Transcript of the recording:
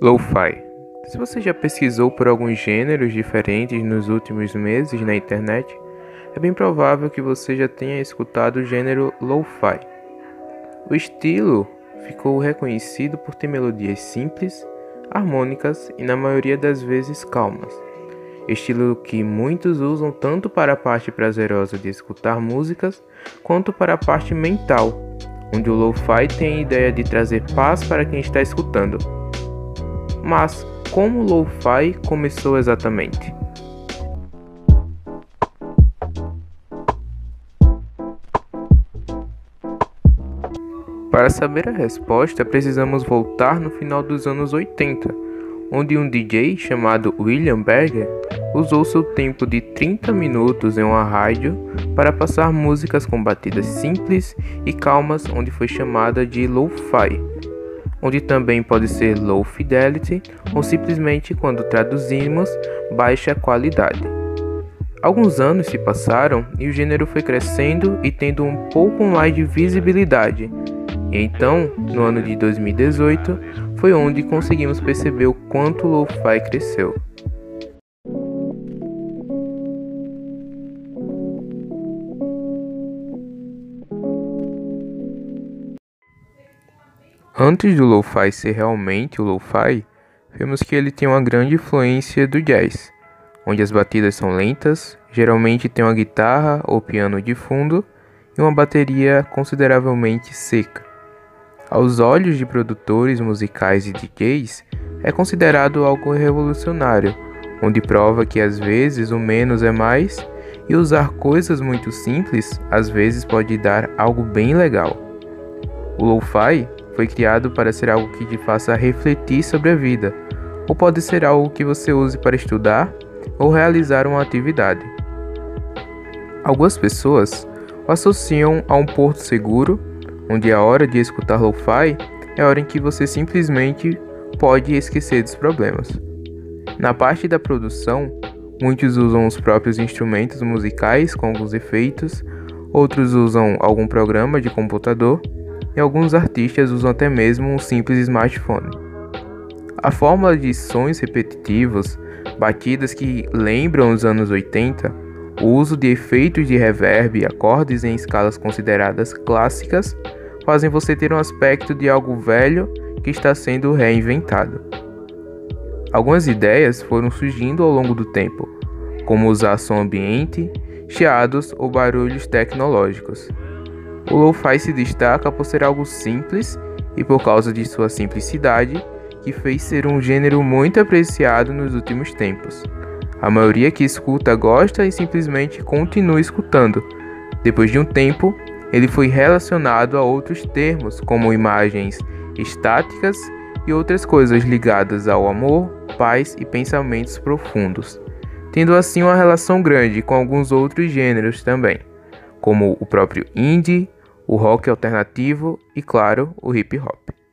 Lo-Fi. Se você já pesquisou por alguns gêneros diferentes nos últimos meses na internet, é bem provável que você já tenha escutado o gênero Lo-Fi. O estilo ficou reconhecido por ter melodias simples, harmônicas e, na maioria das vezes, calmas. Estilo que muitos usam tanto para a parte prazerosa de escutar músicas, quanto para a parte mental, onde o lo-fi tem a ideia de trazer paz para quem está escutando. Mas como o lo-fi começou exatamente? Para saber a resposta, precisamos voltar no final dos anos 80, onde um DJ chamado William Berger usou seu tempo de 30 minutos em uma rádio para passar músicas com batidas simples e calmas, onde foi chamada de lo-fi, onde também pode ser low fidelity ou simplesmente, quando traduzimos, baixa qualidade. Alguns anos se passaram e o gênero foi crescendo e tendo um pouco mais de visibilidade e então, no ano de 2018, foi onde conseguimos perceber o quanto o lo-fi cresceu. Antes do lo-fi ser realmente o lo-fi, vemos que ele tem uma grande influência do jazz, onde as batidas são lentas, geralmente tem uma guitarra ou piano de fundo e uma bateria consideravelmente seca. Aos olhos de produtores musicais e DJs, é considerado algo revolucionário, onde prova que às vezes o menos é mais e usar coisas muito simples às vezes pode dar algo bem legal. O lo-fi foi criado para ser algo que te faça refletir sobre a vida, ou pode ser algo que você use para estudar ou realizar uma atividade. Algumas pessoas o associam a um porto seguro onde a hora de escutar lo-fi é a hora em que você simplesmente pode esquecer dos problemas. Na parte da produção, muitos usam os próprios instrumentos musicais com alguns efeitos, outros usam algum programa de computador e alguns artistas usam até mesmo um simples smartphone. A fórmula de sons repetitivos, batidas que lembram os anos 80, o uso de efeitos de reverb e acordes em escalas consideradas clássicas fazem você ter um aspecto de algo velho que está sendo reinventado. Algumas ideias foram surgindo ao longo do tempo, como usar som ambiente, chiados ou barulhos tecnológicos. O lo-fi se destaca por ser algo simples e por causa de sua simplicidade, que fez ser um gênero muito apreciado nos últimos tempos. A maioria que escuta gosta e simplesmente continua escutando. Depois de um tempo, ele foi relacionado a outros termos, como imagens estáticas e outras coisas ligadas ao amor, paz e pensamentos profundos, tendo assim uma relação grande com alguns outros gêneros também, como o próprio indie, o rock alternativo e, claro, o hip hop.